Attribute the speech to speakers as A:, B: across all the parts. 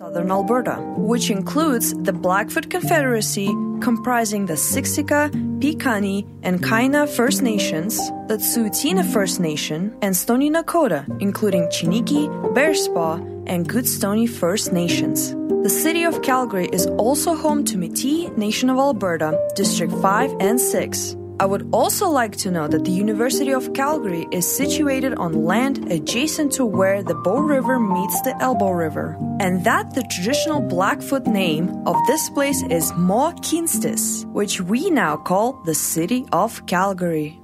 A: southern Alberta, which includes the Blackfoot Confederacy, comprising the Siksika, Piikani, and Kainai First Nations, the Tsuut'ina First Nation, and Stoney Nakoda, including Chiniki, Bearspaw, and Goodstoney First Nations. The city of Calgary is also home to Métis Nation of Alberta, District 5 and 6. I would also like to know that the University of Calgary is situated on land adjacent to where the Bow River meets the Elbow River, and that the traditional Blackfoot name of this place is Mohkinstsis, which we now call the City of Calgary.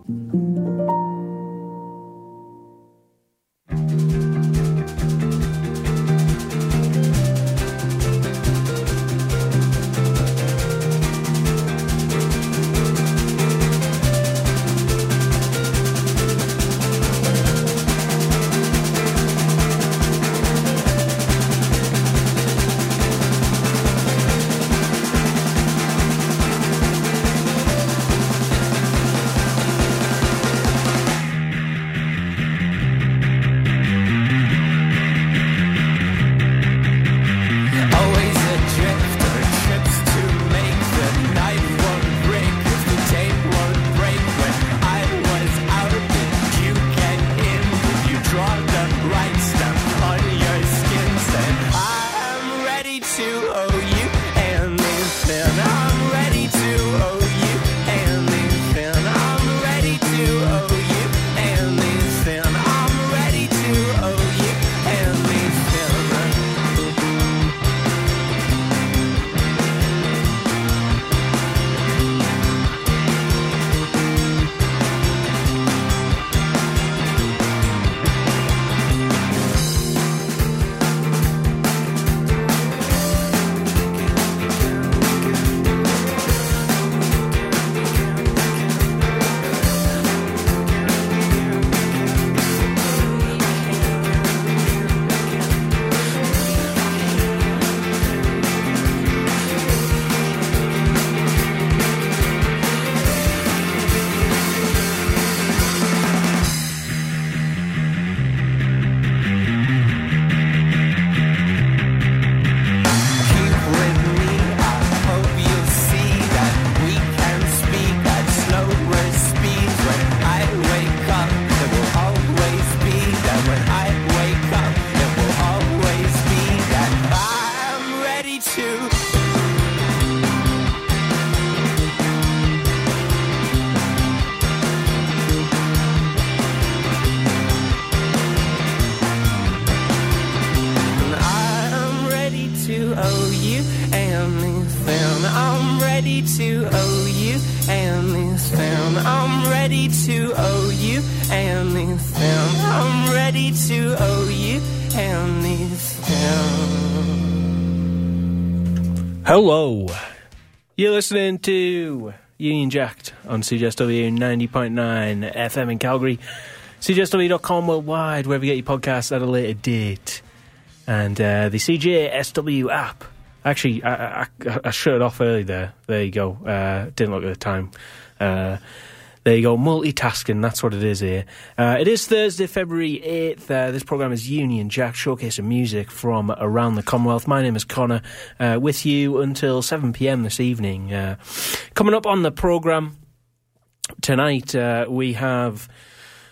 B: Hello. You're listening to Union Jacked on CJSW 90.9 FM in Calgary, CJSW.com worldwide, wherever you get your podcasts at a later date. And uh, the CJSW app. Actually, I, I, I shut it off early there. There you go. Uh, didn't look at the time. Uh, there you go, multitasking, that's what it is here. Uh, it is Thursday, February 8th. Uh, this programme is Union Jack, showcasing music from around the Commonwealth. My name is Connor, uh, with you until 7pm this evening. Uh, coming up on the programme tonight, uh, we have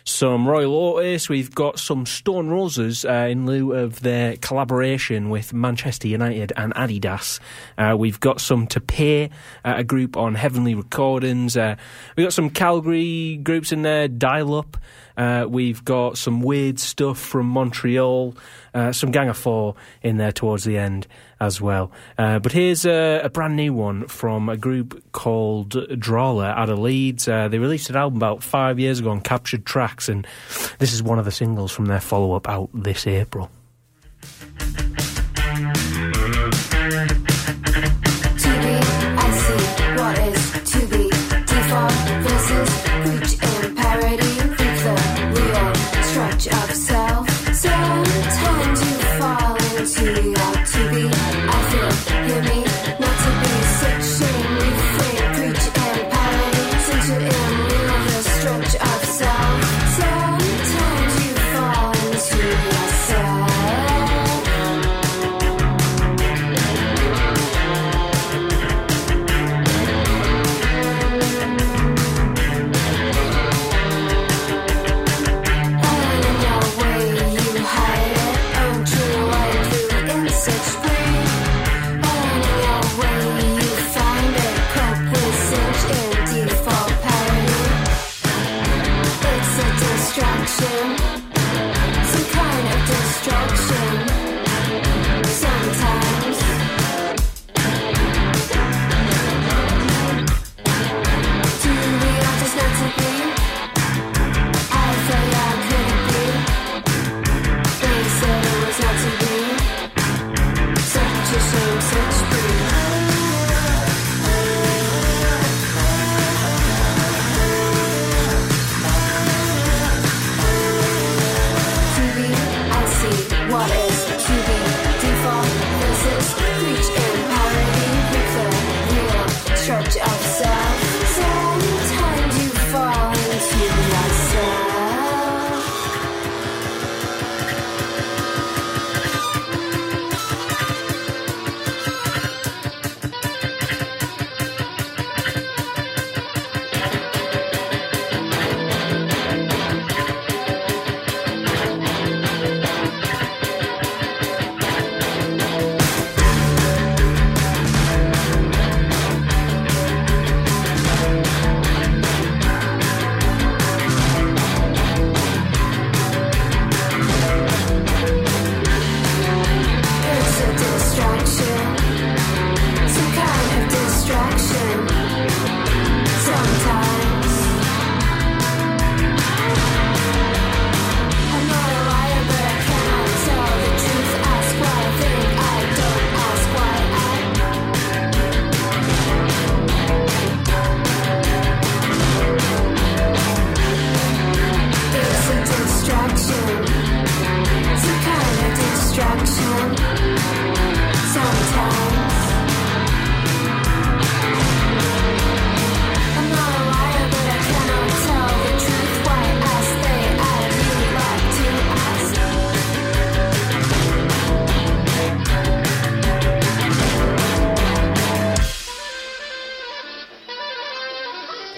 B: some Royel Otis. We've got some Stone Roses uh, in lieu of their collaboration with Manchester United and Adidas. Uh, we've got some To uh, a group on Heavenly Recordings. Uh, we've got some Calgary groups in there, Dial Up. Uh, we've got some weird stuff from Montreal, uh, some Gang of Four in there towards the end as well. Uh, but here's a, a, brand new one from a group called Drahla out of Leeds. Uh, they released an album about five years ago on Captured Tracks, and this is one of the singles from their follow up out this April.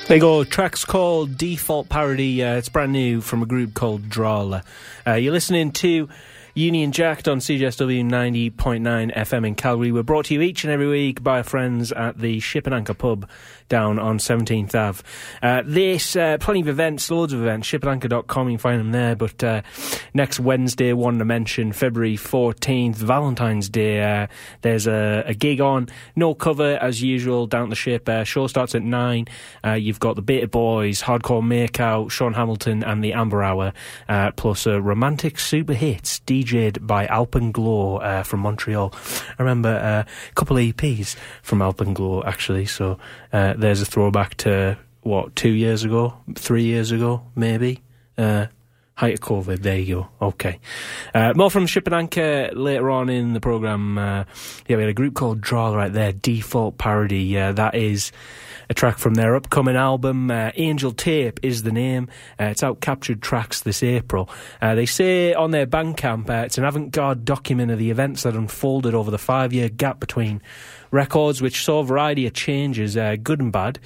B: They go tracks called Default Parody. Uh, it's brand new from a group called Drahla. Uh, you're listening to Union Jacked on CJSW 90.9 FM in Calgary. We're brought to you each and every week by friends at the Ship and Anchor pub down on 17th Ave. Uh, this, uh, plenty of events, loads of events, shipandanchor.com, you can find them there. But uh, next Wednesday, one to mention, February 14th, Valentine's Day, uh, there's a, a, gig on, no cover as usual, down the ship. Uh, show starts at 9. Uh, you've got the Beta Boys, Hardcore Makeout, Sean Hamilton, and the Amber Hour, plus a romantic super hits, DJ'd by Alpenglow from Montreal. I remember a couple of EPs from Alpenglow, actually, so uh, there's a throwback to what two years ago, three years ago, maybe. Uh, height of COVID. There you go. Okay. Uh, more from Ship and Anchor later on in the program. Uh, yeah, we had a group called Draw right there. Default Parody. Uh, that is a track from their upcoming album. Uh, Angel Tape is the name. Uh, it's out captured tracks this April. Uh, they say on their Bandcamp uh, it's an avant garde document of the events that unfolded over the five year gap between records which saw a variety of changes, uh, good and bad,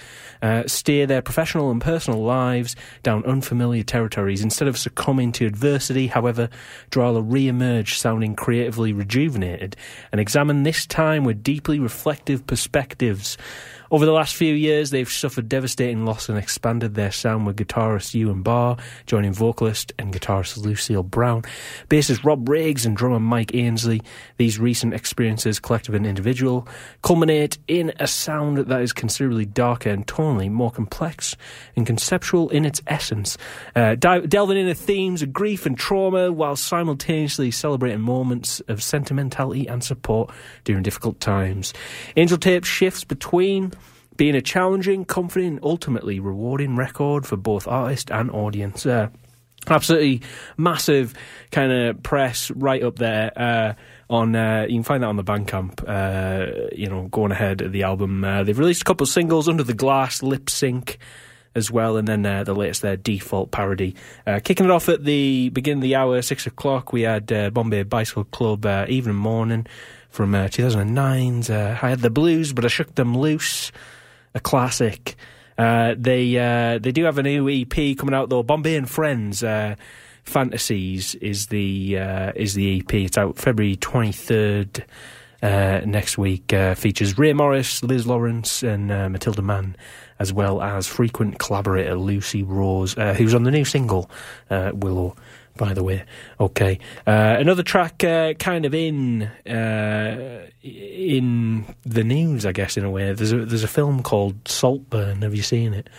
B: steer their professional and personal lives down unfamiliar territories. Instead of succumbing to adversity, however, Drahla re-emerged sounding creatively rejuvenated and examined this time with deeply reflective perspectives. Over the last few years, they've suffered devastating loss and expanded their sound with guitarist Ewan Barr, joining vocalist and guitarist Lucille Brown, bassist Rob Riggs, and drummer Mike Ainsley. These recent experiences, collective and individual, culminate in a sound that is considerably darker and tonally more complex and conceptual in its essence, uh, delving into themes of grief and trauma while simultaneously celebrating moments of sentimentality and support during difficult times. Angel Tape shifts between being a challenging, comforting, and ultimately rewarding record for both artist and audience. Uh, absolutely massive kind of press right up there. Uh, on uh, you can find that on the Bandcamp. Uh, you know, going ahead of the album, uh, they've released a couple of singles under the glass, lip sync. As well, and then uh, the latest their default parody. Uh, kicking it off at the beginning of the hour, six o'clock, we had Bombay Bicycle Club Evening Morning from 2009's I had the blues, but I shook them loose a classic. Uh, they uh, they do have a new EP coming out though. Bombay and Friends uh, Fantasies is the uh, is the EP. It's out February twenty third. Uh, next week uh, features Rae Morris, Liz Lawrence, and Matilda Mann, as well as frequent collaborator Lucy Rose, who's on the new single Willow by the way. Okay, uh, another track, uh, kind of in uh, in the news, I guess, in a way. There's a there's a film called Saltburn. Have you seen it?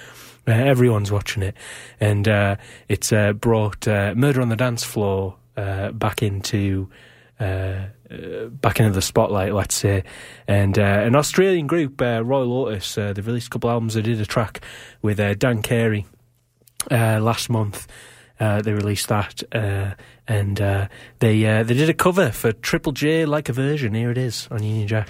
B: Uh, everyone's watching it, and uh, it's uh, brought Murder on the Dance Floor back into
C: back into the spotlight, let's say. And an Australian group, Royel Otis, they've released a couple albums. They did a track with Dan Carey last month. Uh, they released that, uh, and uh, they they did a cover for Triple J, like a version. Here it is on Union Jack.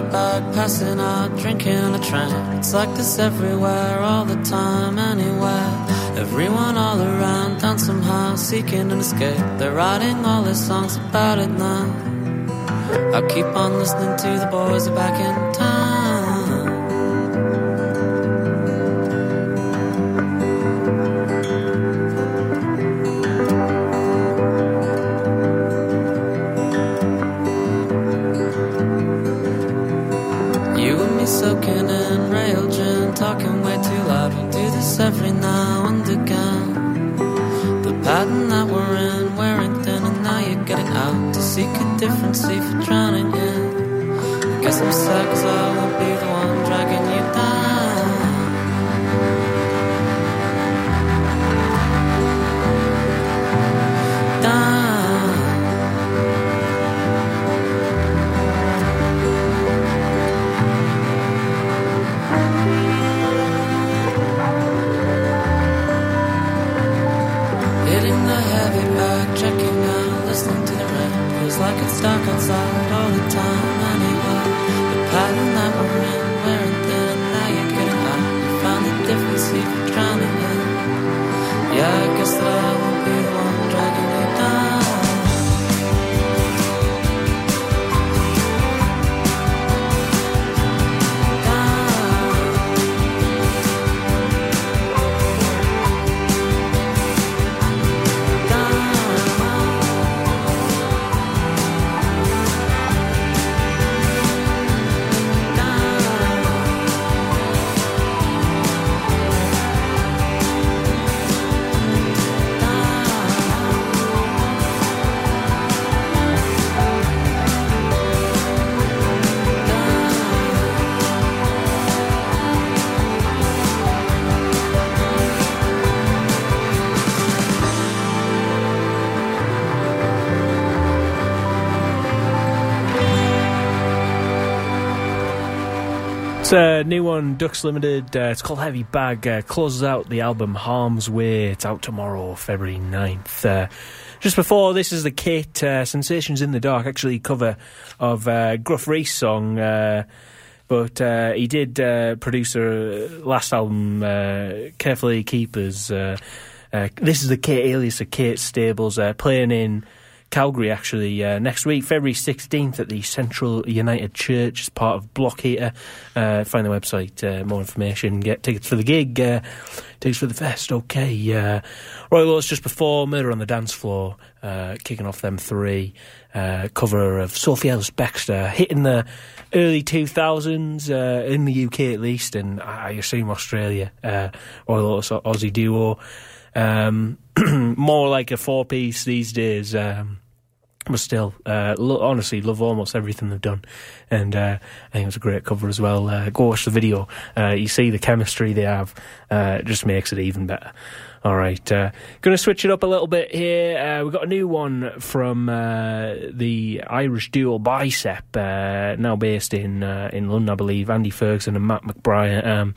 D: passing out, drinking a train. It's like this everywhere, all the time, anywhere. Everyone all around, down somehow, seeking an escape. They're writing all their songs about it now. I'll keep on listening to the boys are back in town. It's a
B: new one, Ducks Limited. Uh, it's called Heavy Bag. Uh, closes out the album Harm's Way. It's out tomorrow, February 9th. Uh, just before This Is The Kit uh, Sensations in the Dark, actually cover of uh, Gruff Rhys song. Uh, but he did produce a last album, Carefully Keepers. This Is The Kit alias of Kate Stables, playing in Calgary actually uh, next week, February 16th at the Central United Church as part of Block Heater. Uh, find the website, uh, more information, get tickets for the gig, uh, tickets for the fest. Okay. Uh, Royel Otis just before Murder on the Dance Floor, uh, kicking off them three. Uh, cover of Sophie Ellis Bextor, hitting the early 2000s, uh, in the UK at least, and I assume Australia. Royel Otis Aussie duo. Um, more like a four piece these days. Um, but still, uh, lo- honestly, love almost everything they've done, and uh, I think it's a great cover as well. Uh, go watch the video. Uh, you see the chemistry they have. Uh, it just makes it even better. All right, uh, going to switch it up a little bit here. Uh, we've got a new one from uh, the Irish duo Bicep, uh, now based in uh, in London, I believe. Andy Ferguson and Matt McBride. Um,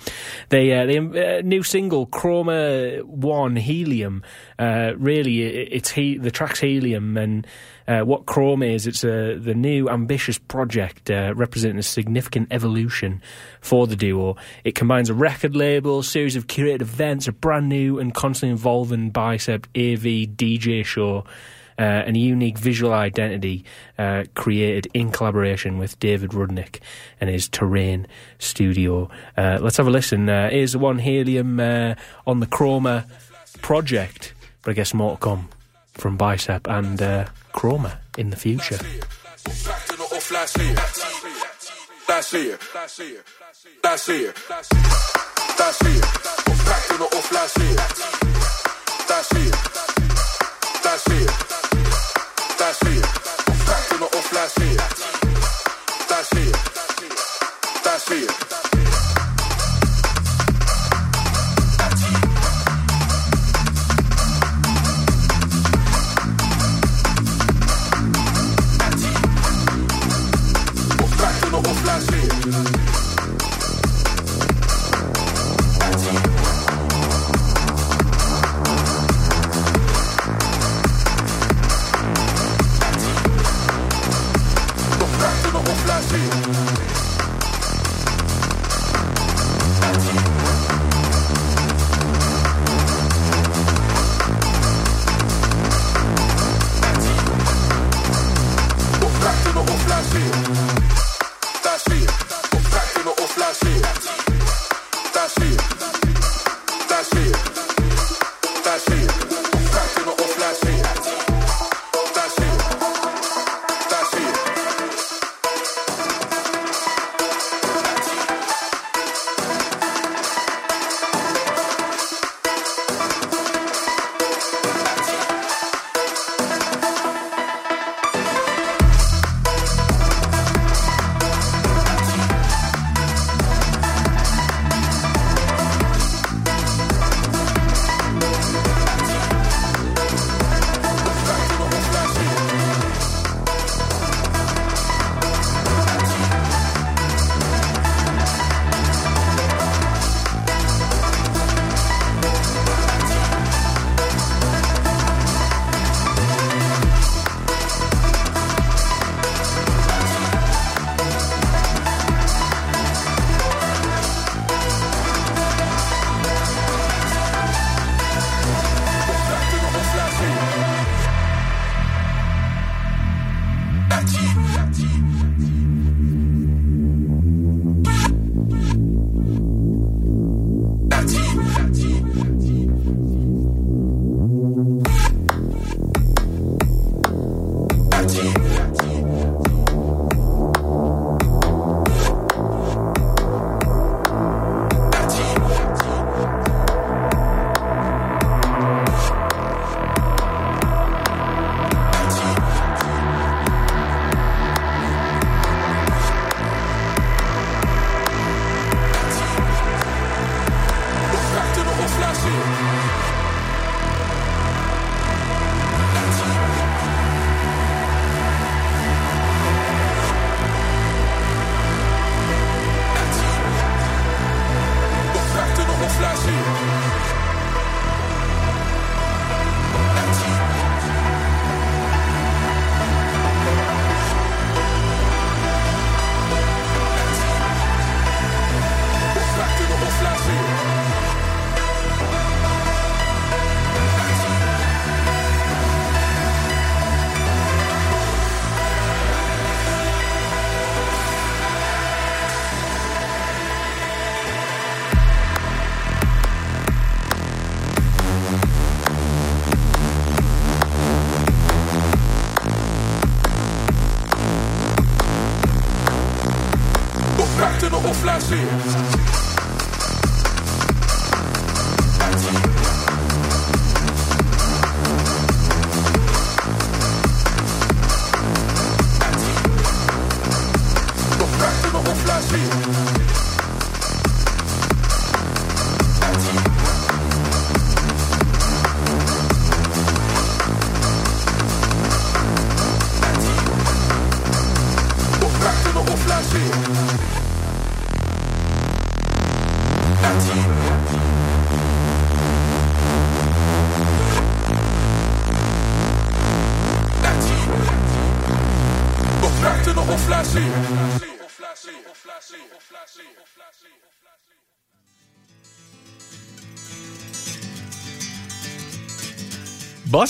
B: they uh, they uh, new single Chroma One Helium. Really, it, it's he, the track's Helium and. Uh, what Chrome is, it's a, the new ambitious project uh, representing a significant evolution for the duo. It combines a record label, series of curated events, a brand new and constantly evolving bicep AV DJ show. Uh, and a unique visual identity uh, created in collaboration with David Rudnick and his Terrain studio. Uh, let's have a listen. Uh, here's the one Helium uh, on the Chroma project, but I guess more to come from Bicep and uh, Chroma in the future.
E: Last year,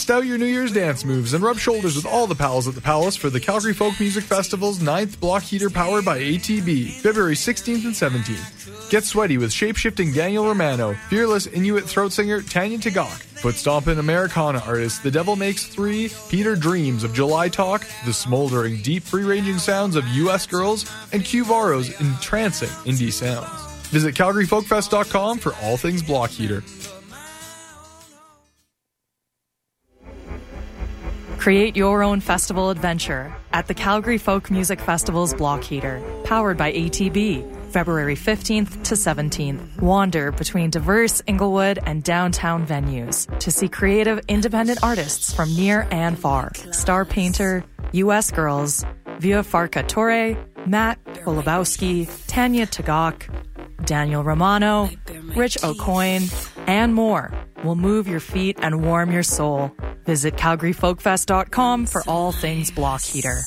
F: Bust out your New Year's dance moves and rub shoulders with all the pals at the Palace for the Calgary Folk Music Festival's ninth block heater powered by ATB, February 16th and 17th. Get sweaty with shape-shifting Daniel Romano, fearless Inuit throat singer Tanya Tagaq, foot stomping Americana artist The Devil Makes Three, Peter Dreimanis of July Talk, the smoldering, deep, free-ranging sounds of U.S. Girls, and Q Varro's entrancing indie sounds. Visit CalgaryFolkFest.com for all things block heater.
G: Create your own festival adventure at the Calgary Folk Music Festival's Block Heater, powered by ATB, February 15th to 17th. Wander between diverse Inglewood and downtown venues to see creative independent artists from near and far. Star Painter, U.S. Girls, Vieux Farka Touré, Matt Holubowski, Tanya Tagaq, Daniel Romano, Rich Aucoin, and more will move your feet and warm your soul. Visit CalgaryFolkFest.com for all things block heater.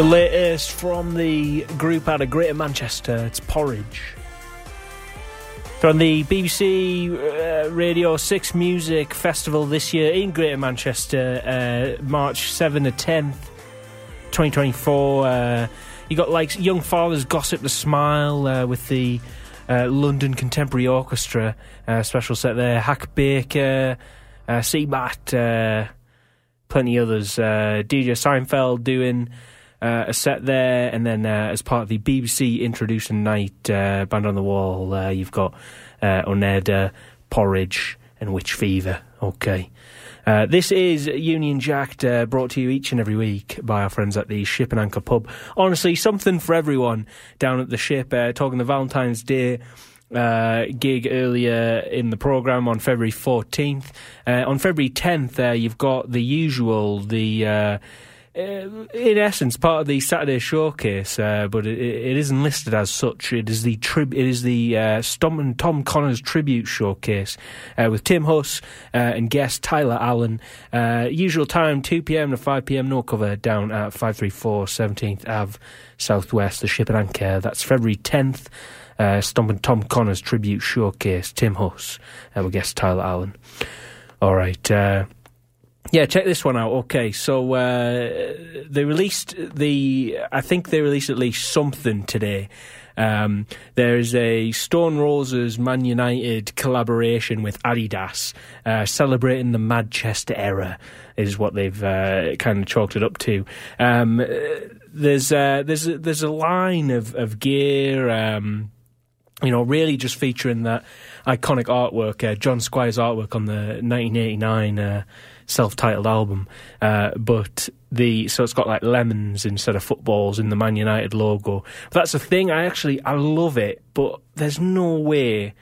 B: The latest from the group out of Greater Manchester, it's Porij. From the BBC uh, Radio 6 Music Festival this year in Greater Manchester, uh, March 7 to 10th, 2024. Uh, you got like Young Fathers Gossip the Smile uh, with the uh, London Contemporary Orchestra uh, special set there, Hak Baker, uh, plenty others. DJ Seinfeld doing uh, a set there, and then uh, as part of the BBC Introducing Night uh, Band on the Wall, uh, you've got uh, Oneda, Porij, and Witch Fever Okay. Uh, this is Union Jacked, uh, brought to you each and every week by our friends at the Ship and Anchor Pub. Honestly, something for everyone down at the ship. Uh, talking the Valentine's Day uh, gig earlier in the program on February 14th. Uh, on February 10th, uh, you've got the usual, the. Uh, in essence, part of the Saturday showcase, uh, but it, it isn't listed as such. It is the trib- It is the uh, Stompin' Tom Connors tribute showcase uh, with Tim Huss uh, and guest Tyler Allen. Uh, usual time, two pm to five pm. No cover down at five three four 17th Ave Southwest. The Ship and Anchor. That's February tenth. Uh, Stompin' Tom Connors tribute showcase. Tim Huss with guest Tyler Allen. All right. Yeah, check this one out. Okay, so uh, they released the. I think they released at least something today. Um, there's a Stone Roses Man United collaboration with Adidas, uh, celebrating the Manchester era, is what they've uh, kind of chalked it up to. Um, there's uh, there's there's a line of of gear. Um, you know, really just featuring that iconic artwork, uh, John Squire's artwork on the 1989 uh, self-titled album. Uh, but the so it's got like lemons instead of footballs in the Man United logo. But that's the thing. I actually I love it, but there's no way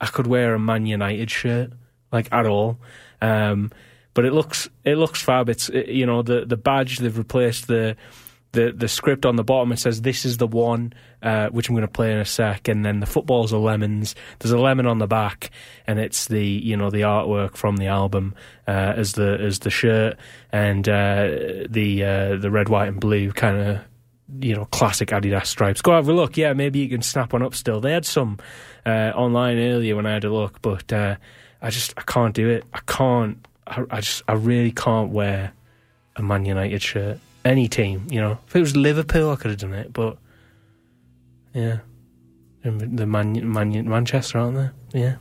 B: I could wear a Man United shirt like at all. Um, but it looks it looks fab. It's it, you know the the badge they've replaced the the the script on the bottom. It says this is the one uh, which I'm going to play in a sec, and then the footballs are lemons. There's a lemon on the back, and it's the you know the artwork from the album uh, as the as the shirt and uh, the uh, the red, white, and blue kind of you know classic Adidas stripes. Go have a look. Yeah, maybe you can snap one up. Still, they had some uh, online earlier when I had a look, but uh, I just I can't do it. I can't. I, I just I really can't wear a Man United shirt any team, you know. If it was Liverpool, I could have done it, but yeah, the Man, Man, Manchester, aren't they? Yeah,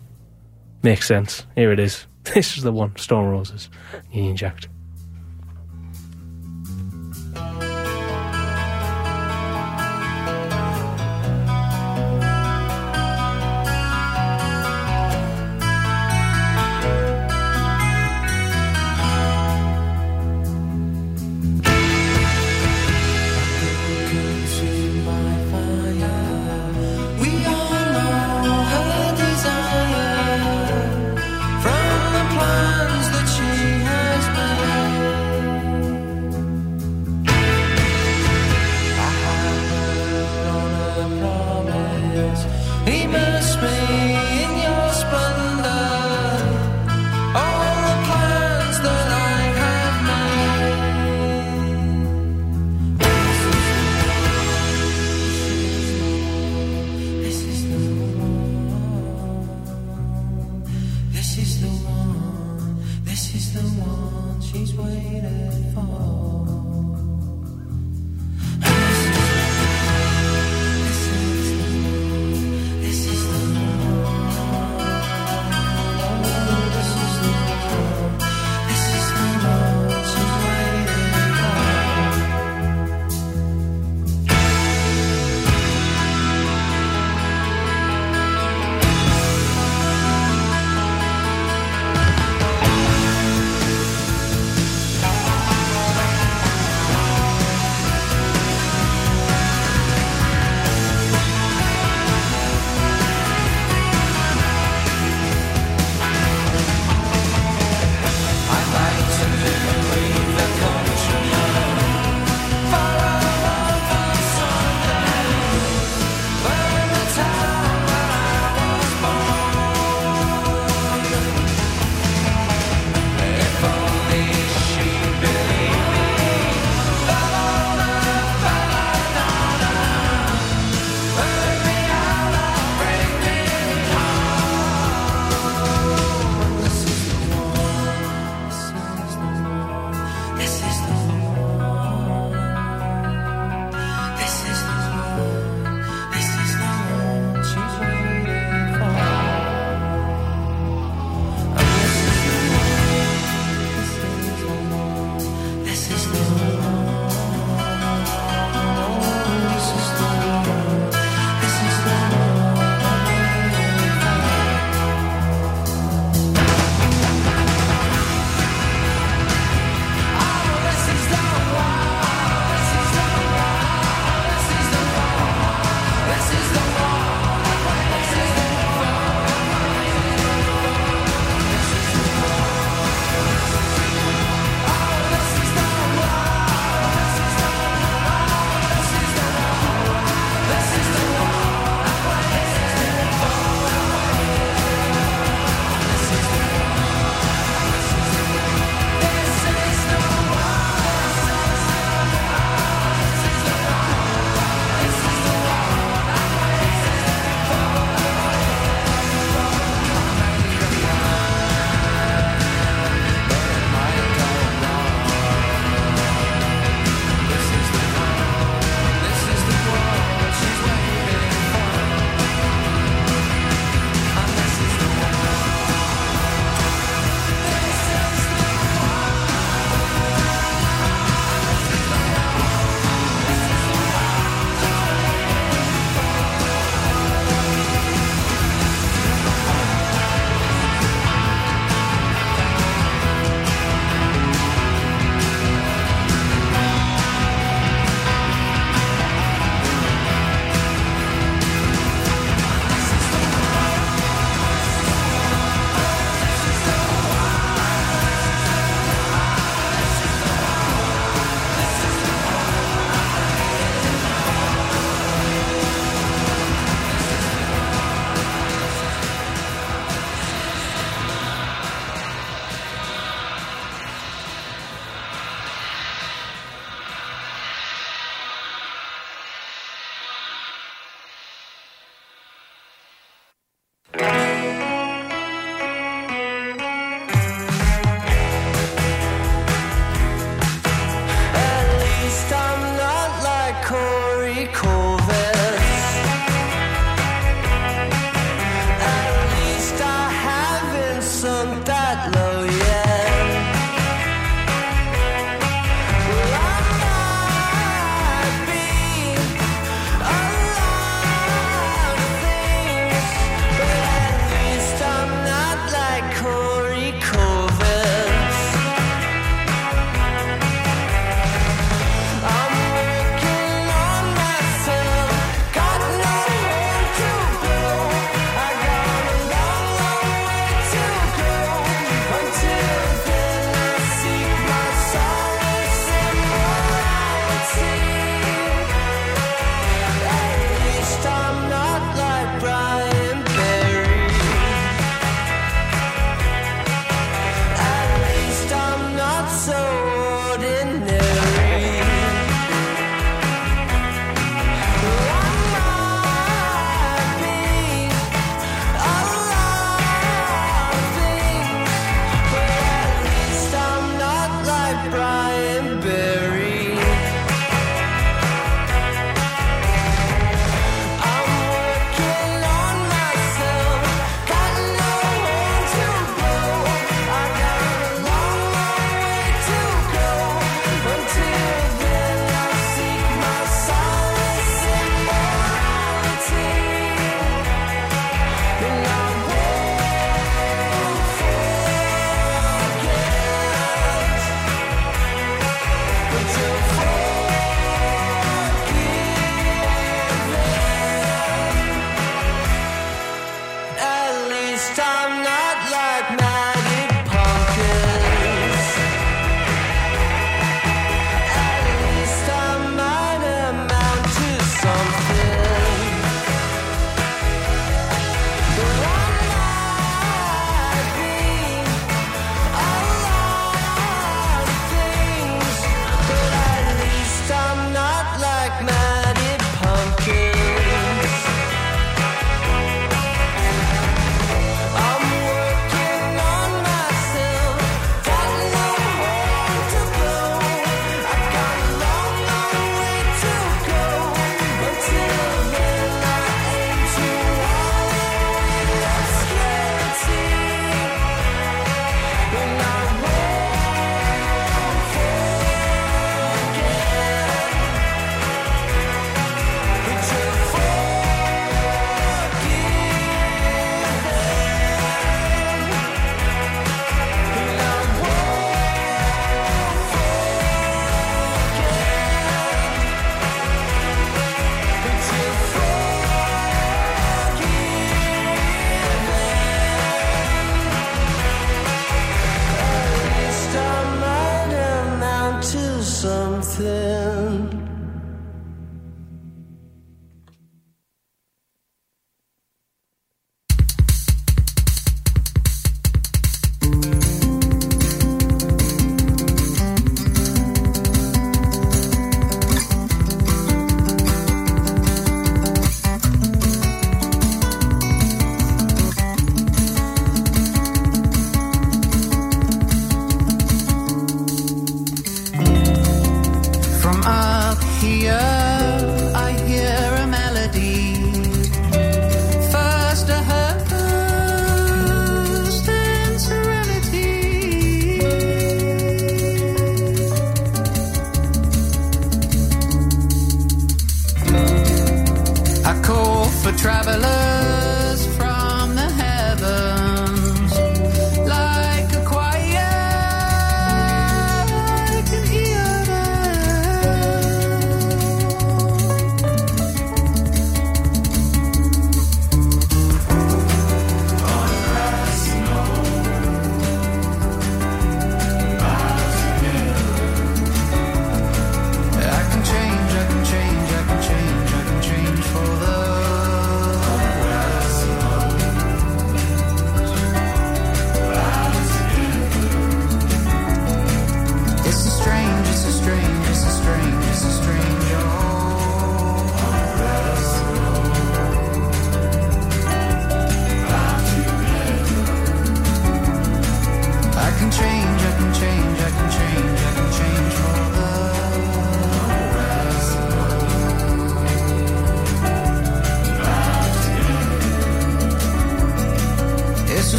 B: makes sense. Here it is. This is the one. Stone Roses, Union.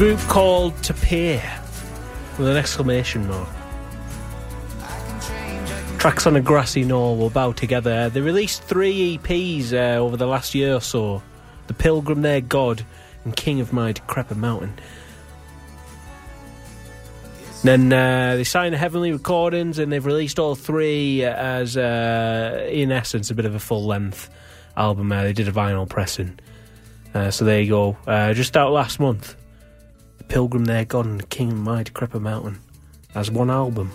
B: Group called Tapir with an exclamation mark. Tracks on a grassy knoll will bow together. They released three EPs uh, over the last year or so The Pilgrim, Their God, and King of My Decrepit Mountain. Then uh, they signed Heavenly Recordings and they've released all three as, uh, in essence, a bit of a full length album. Uh, they did a vinyl pressing. Uh, so there you go. Uh, just out last month. Pilgrim, Their God, and King My Decrepit Mountain as one album.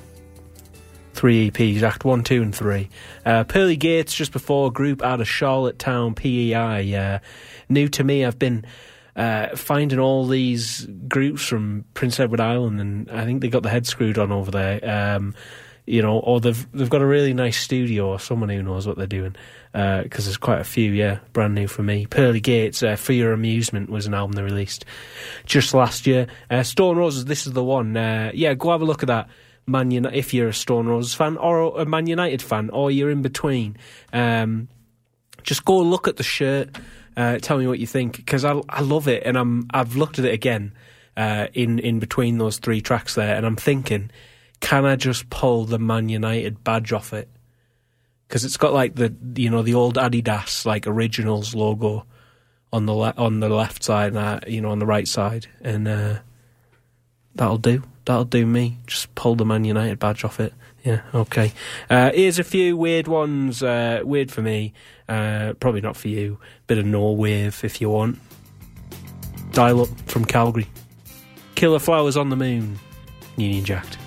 B: Three EPs, Act 1, 2, and 3. Uh, Pearly Gates just before, group out of Charlottetown, PEI. Uh, new to me, I've been uh, finding all these groups from Prince Edward Island, and I think they got the head screwed on over there. Um, you know, or they've they've got a really nice studio, or someone who knows what they're doing. Because there's quite a few, yeah, brand new for me. Pearly Gates, uh, For Your Amusement was an album they released just last year. Uh, Stone Roses, this is the one. Uh, yeah, go have a look at that. Man United, if you're a Stone Roses fan or a Man United fan, or you're in between, um, just go look at the shirt. Uh, tell me what you think because I I love it, and I'm I've looked at it again uh, in in between those three tracks there, and I'm thinking, can I just pull the Man United badge off it? Because it's got like the you know the old Adidas like originals logo on the le- on the left side, and you know on the right side, and uh, that'll do. That'll do me. Just pull the Man United badge off it. Yeah, okay. Uh, here's a few weird ones. Uh, weird for me. Uh, probably not for you. Bit of no wave if you want. Dial up from Calgary. Killer Flowers on the Moon. Union Jacked.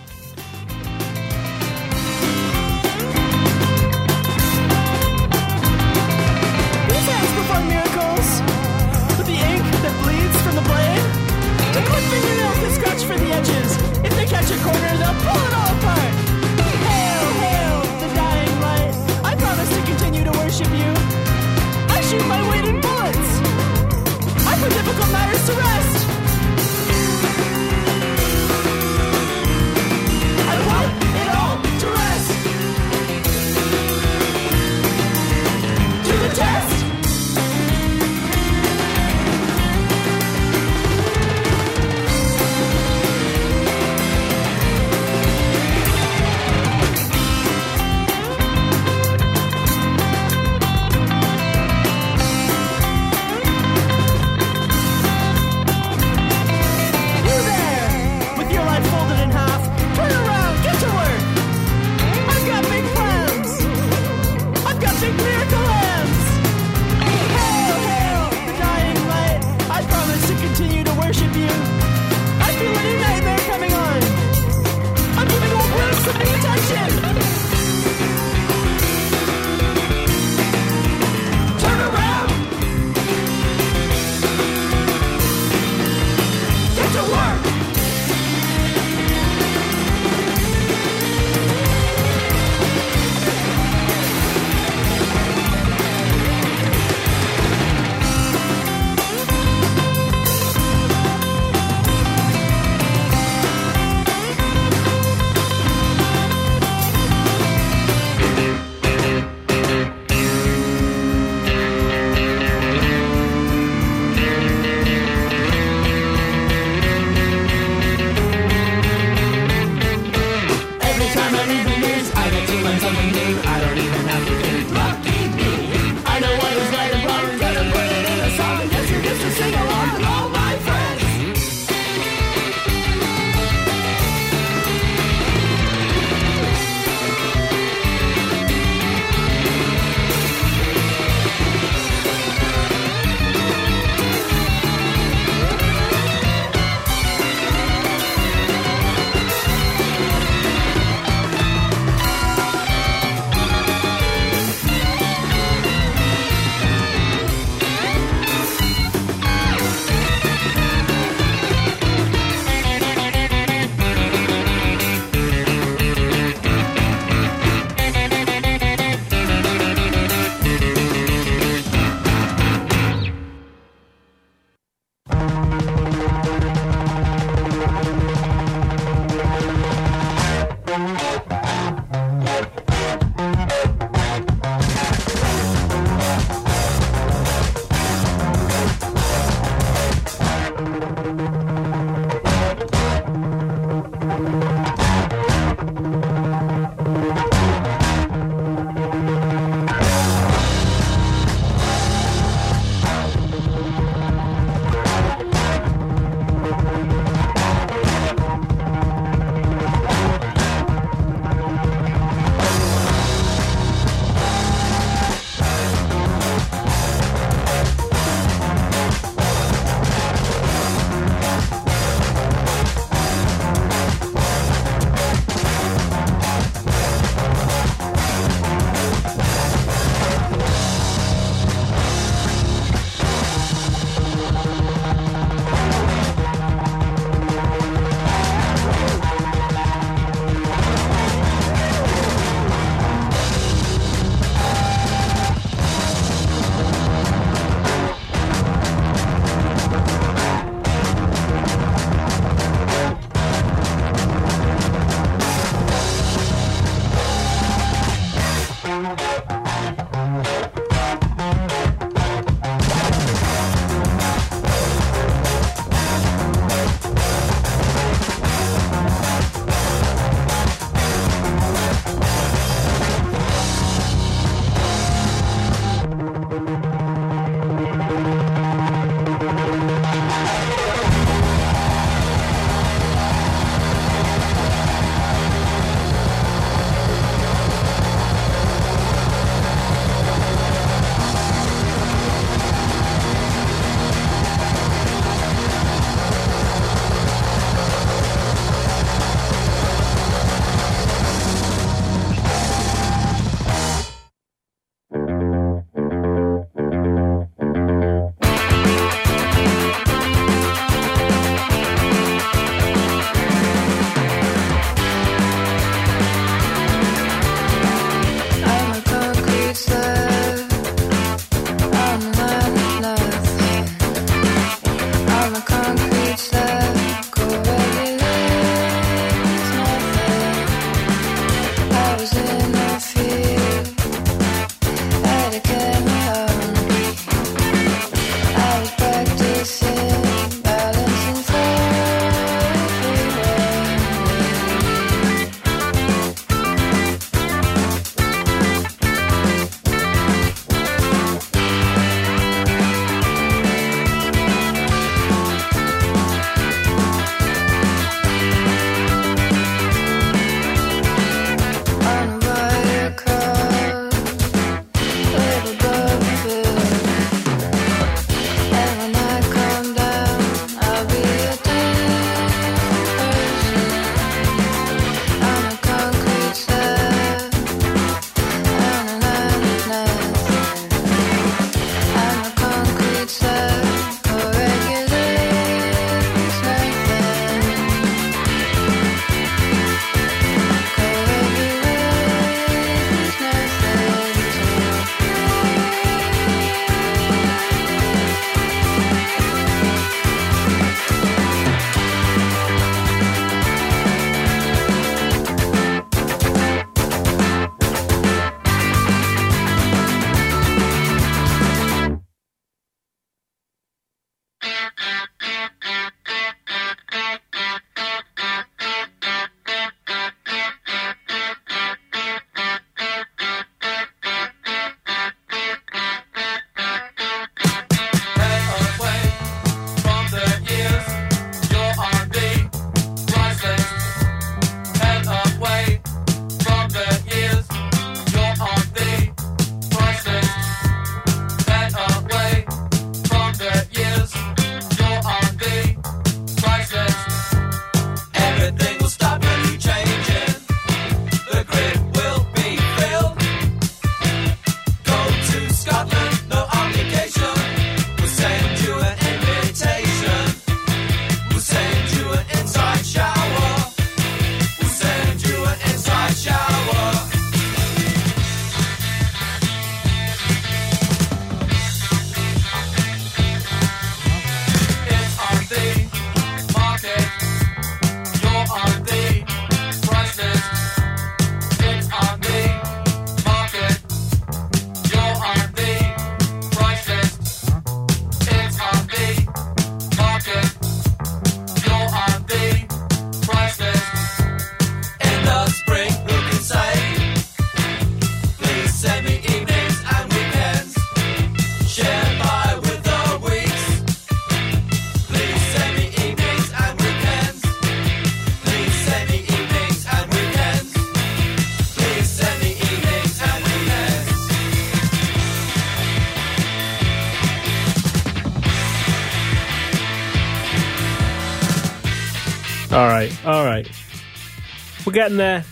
B: We're getting there.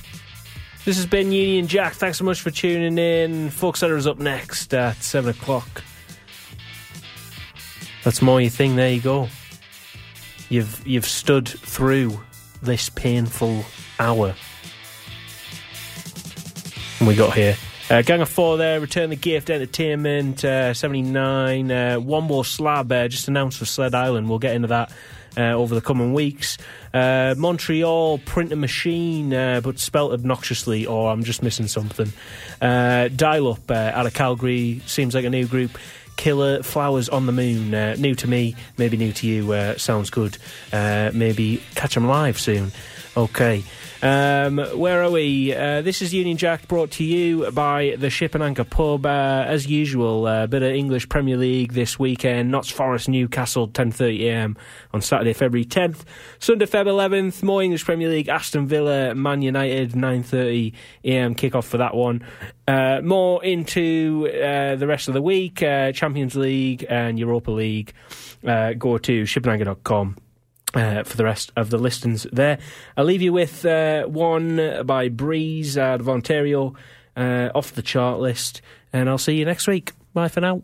B: This has been Union Jack. Thanks so much for tuning in. Folk Setter's up next at 7 o'clock. That's more your thing. There you go. You've you've stood through this painful hour. And we got here. Uh, Gang of Four there, Return the Gift, Entertainment, uh, 79, uh, Man Wombo Slab, uh, just announced for Sled Island. We'll get into that uh, over the coming weeks. Uh, Montreal, PRiiNTr MAchiiNE, uh, but spelt obnoxiously, or I'm just missing something. Uh, Dial Up uh, out of Calgary, seems like a new group. Killer Flowers on the Moon, uh, new to me, maybe new to you, uh, sounds good. Uh, maybe catch them live soon. Okay. Um, where are we? Uh, this is Union Jack brought to you by the Ship and Anchor Pub. Uh, as usual, a bit of English Premier League this weekend. Notts Forest, Newcastle, 10.30am on Saturday, February 10th. Sunday, Feb 11th, more English Premier League. Aston Villa, Man United, 9.30am kickoff for that one. Uh, more into uh, the rest of the week. Uh, Champions League and Europa League. Uh, go to shipandanchor.com uh, for the rest of the listings there. I'll leave you with uh, one by Breeze out of Ontario, uh, off the chart list, and I'll see you next week. Bye for now.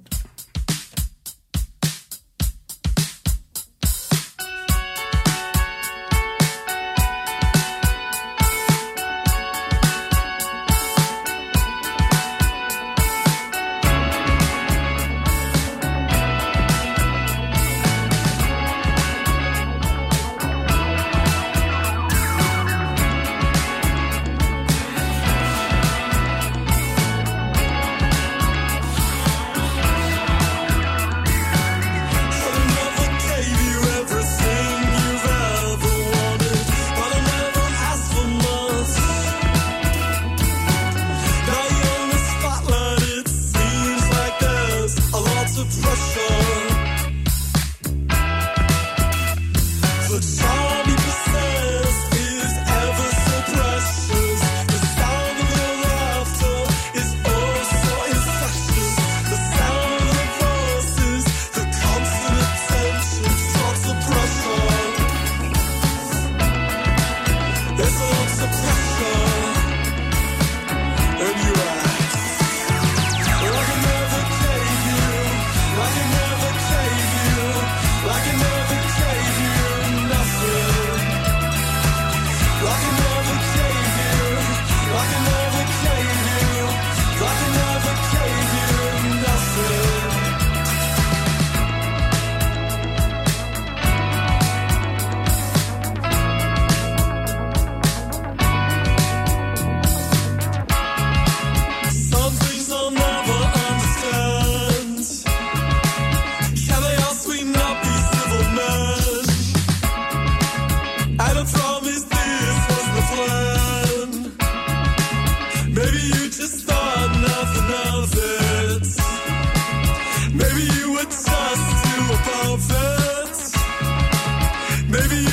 B: Maybe